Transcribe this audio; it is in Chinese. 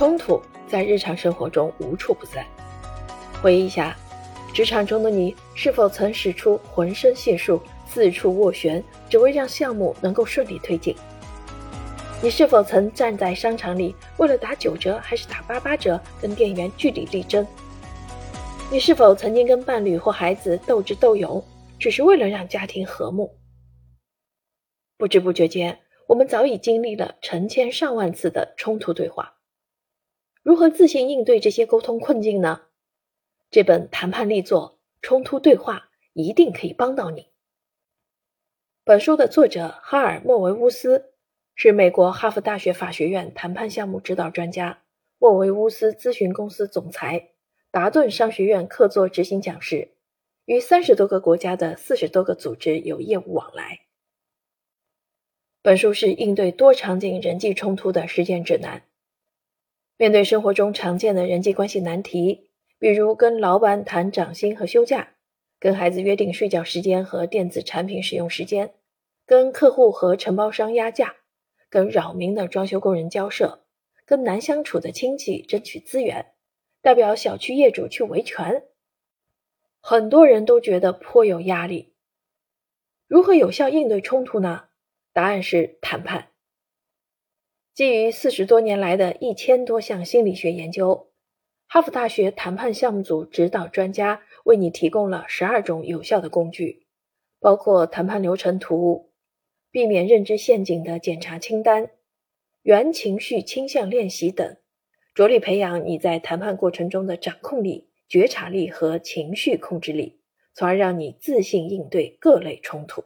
冲突在日常生活中无处不在。回忆一下，职场中的你是否曾使出浑身解数，四处斡旋，只为让项目能够顺利推进？你是否曾站在商场里，为了打九折还是打八八折，跟店员据理力争？你是否曾经跟伴侣或孩子斗智斗勇，只是为了让家庭和睦？不知不觉间，我们早已经历了成千上万次的冲突对话。如何自信应对这些沟通困境呢？这本谈判力作《冲突对话》一定可以帮到你。本书的作者哈尔莫维乌斯是美国哈佛大学法学院谈判项目指导专家，莫维乌斯咨询公司总裁。达顿商学院客座执行讲师，与三十多个国家的四十多个组织有业务往来。本书是应对多场景人际冲突的实践指南。面对生活中常见的人际关系难题，比如跟老板谈涨薪和休假，跟孩子约定睡觉时间和电子产品使用时间，跟客户和承包商压价，跟扰民的装修工人交涉，跟难相处的亲戚争取资源。代表小区业主去维权，很多人都觉得颇有压力。如何有效应对冲突呢？答案是谈判。基于四十多年来的一千多项心理学研究，哈佛大学谈判项目组指导专家为你提供了十二种有效的工具，包括谈判流程图、避免认知陷阱的检查清单、原情绪倾向练习等。着力培养你在谈判过程中的掌控力、觉察力和情绪控制力，从而让你自信应对各类冲突。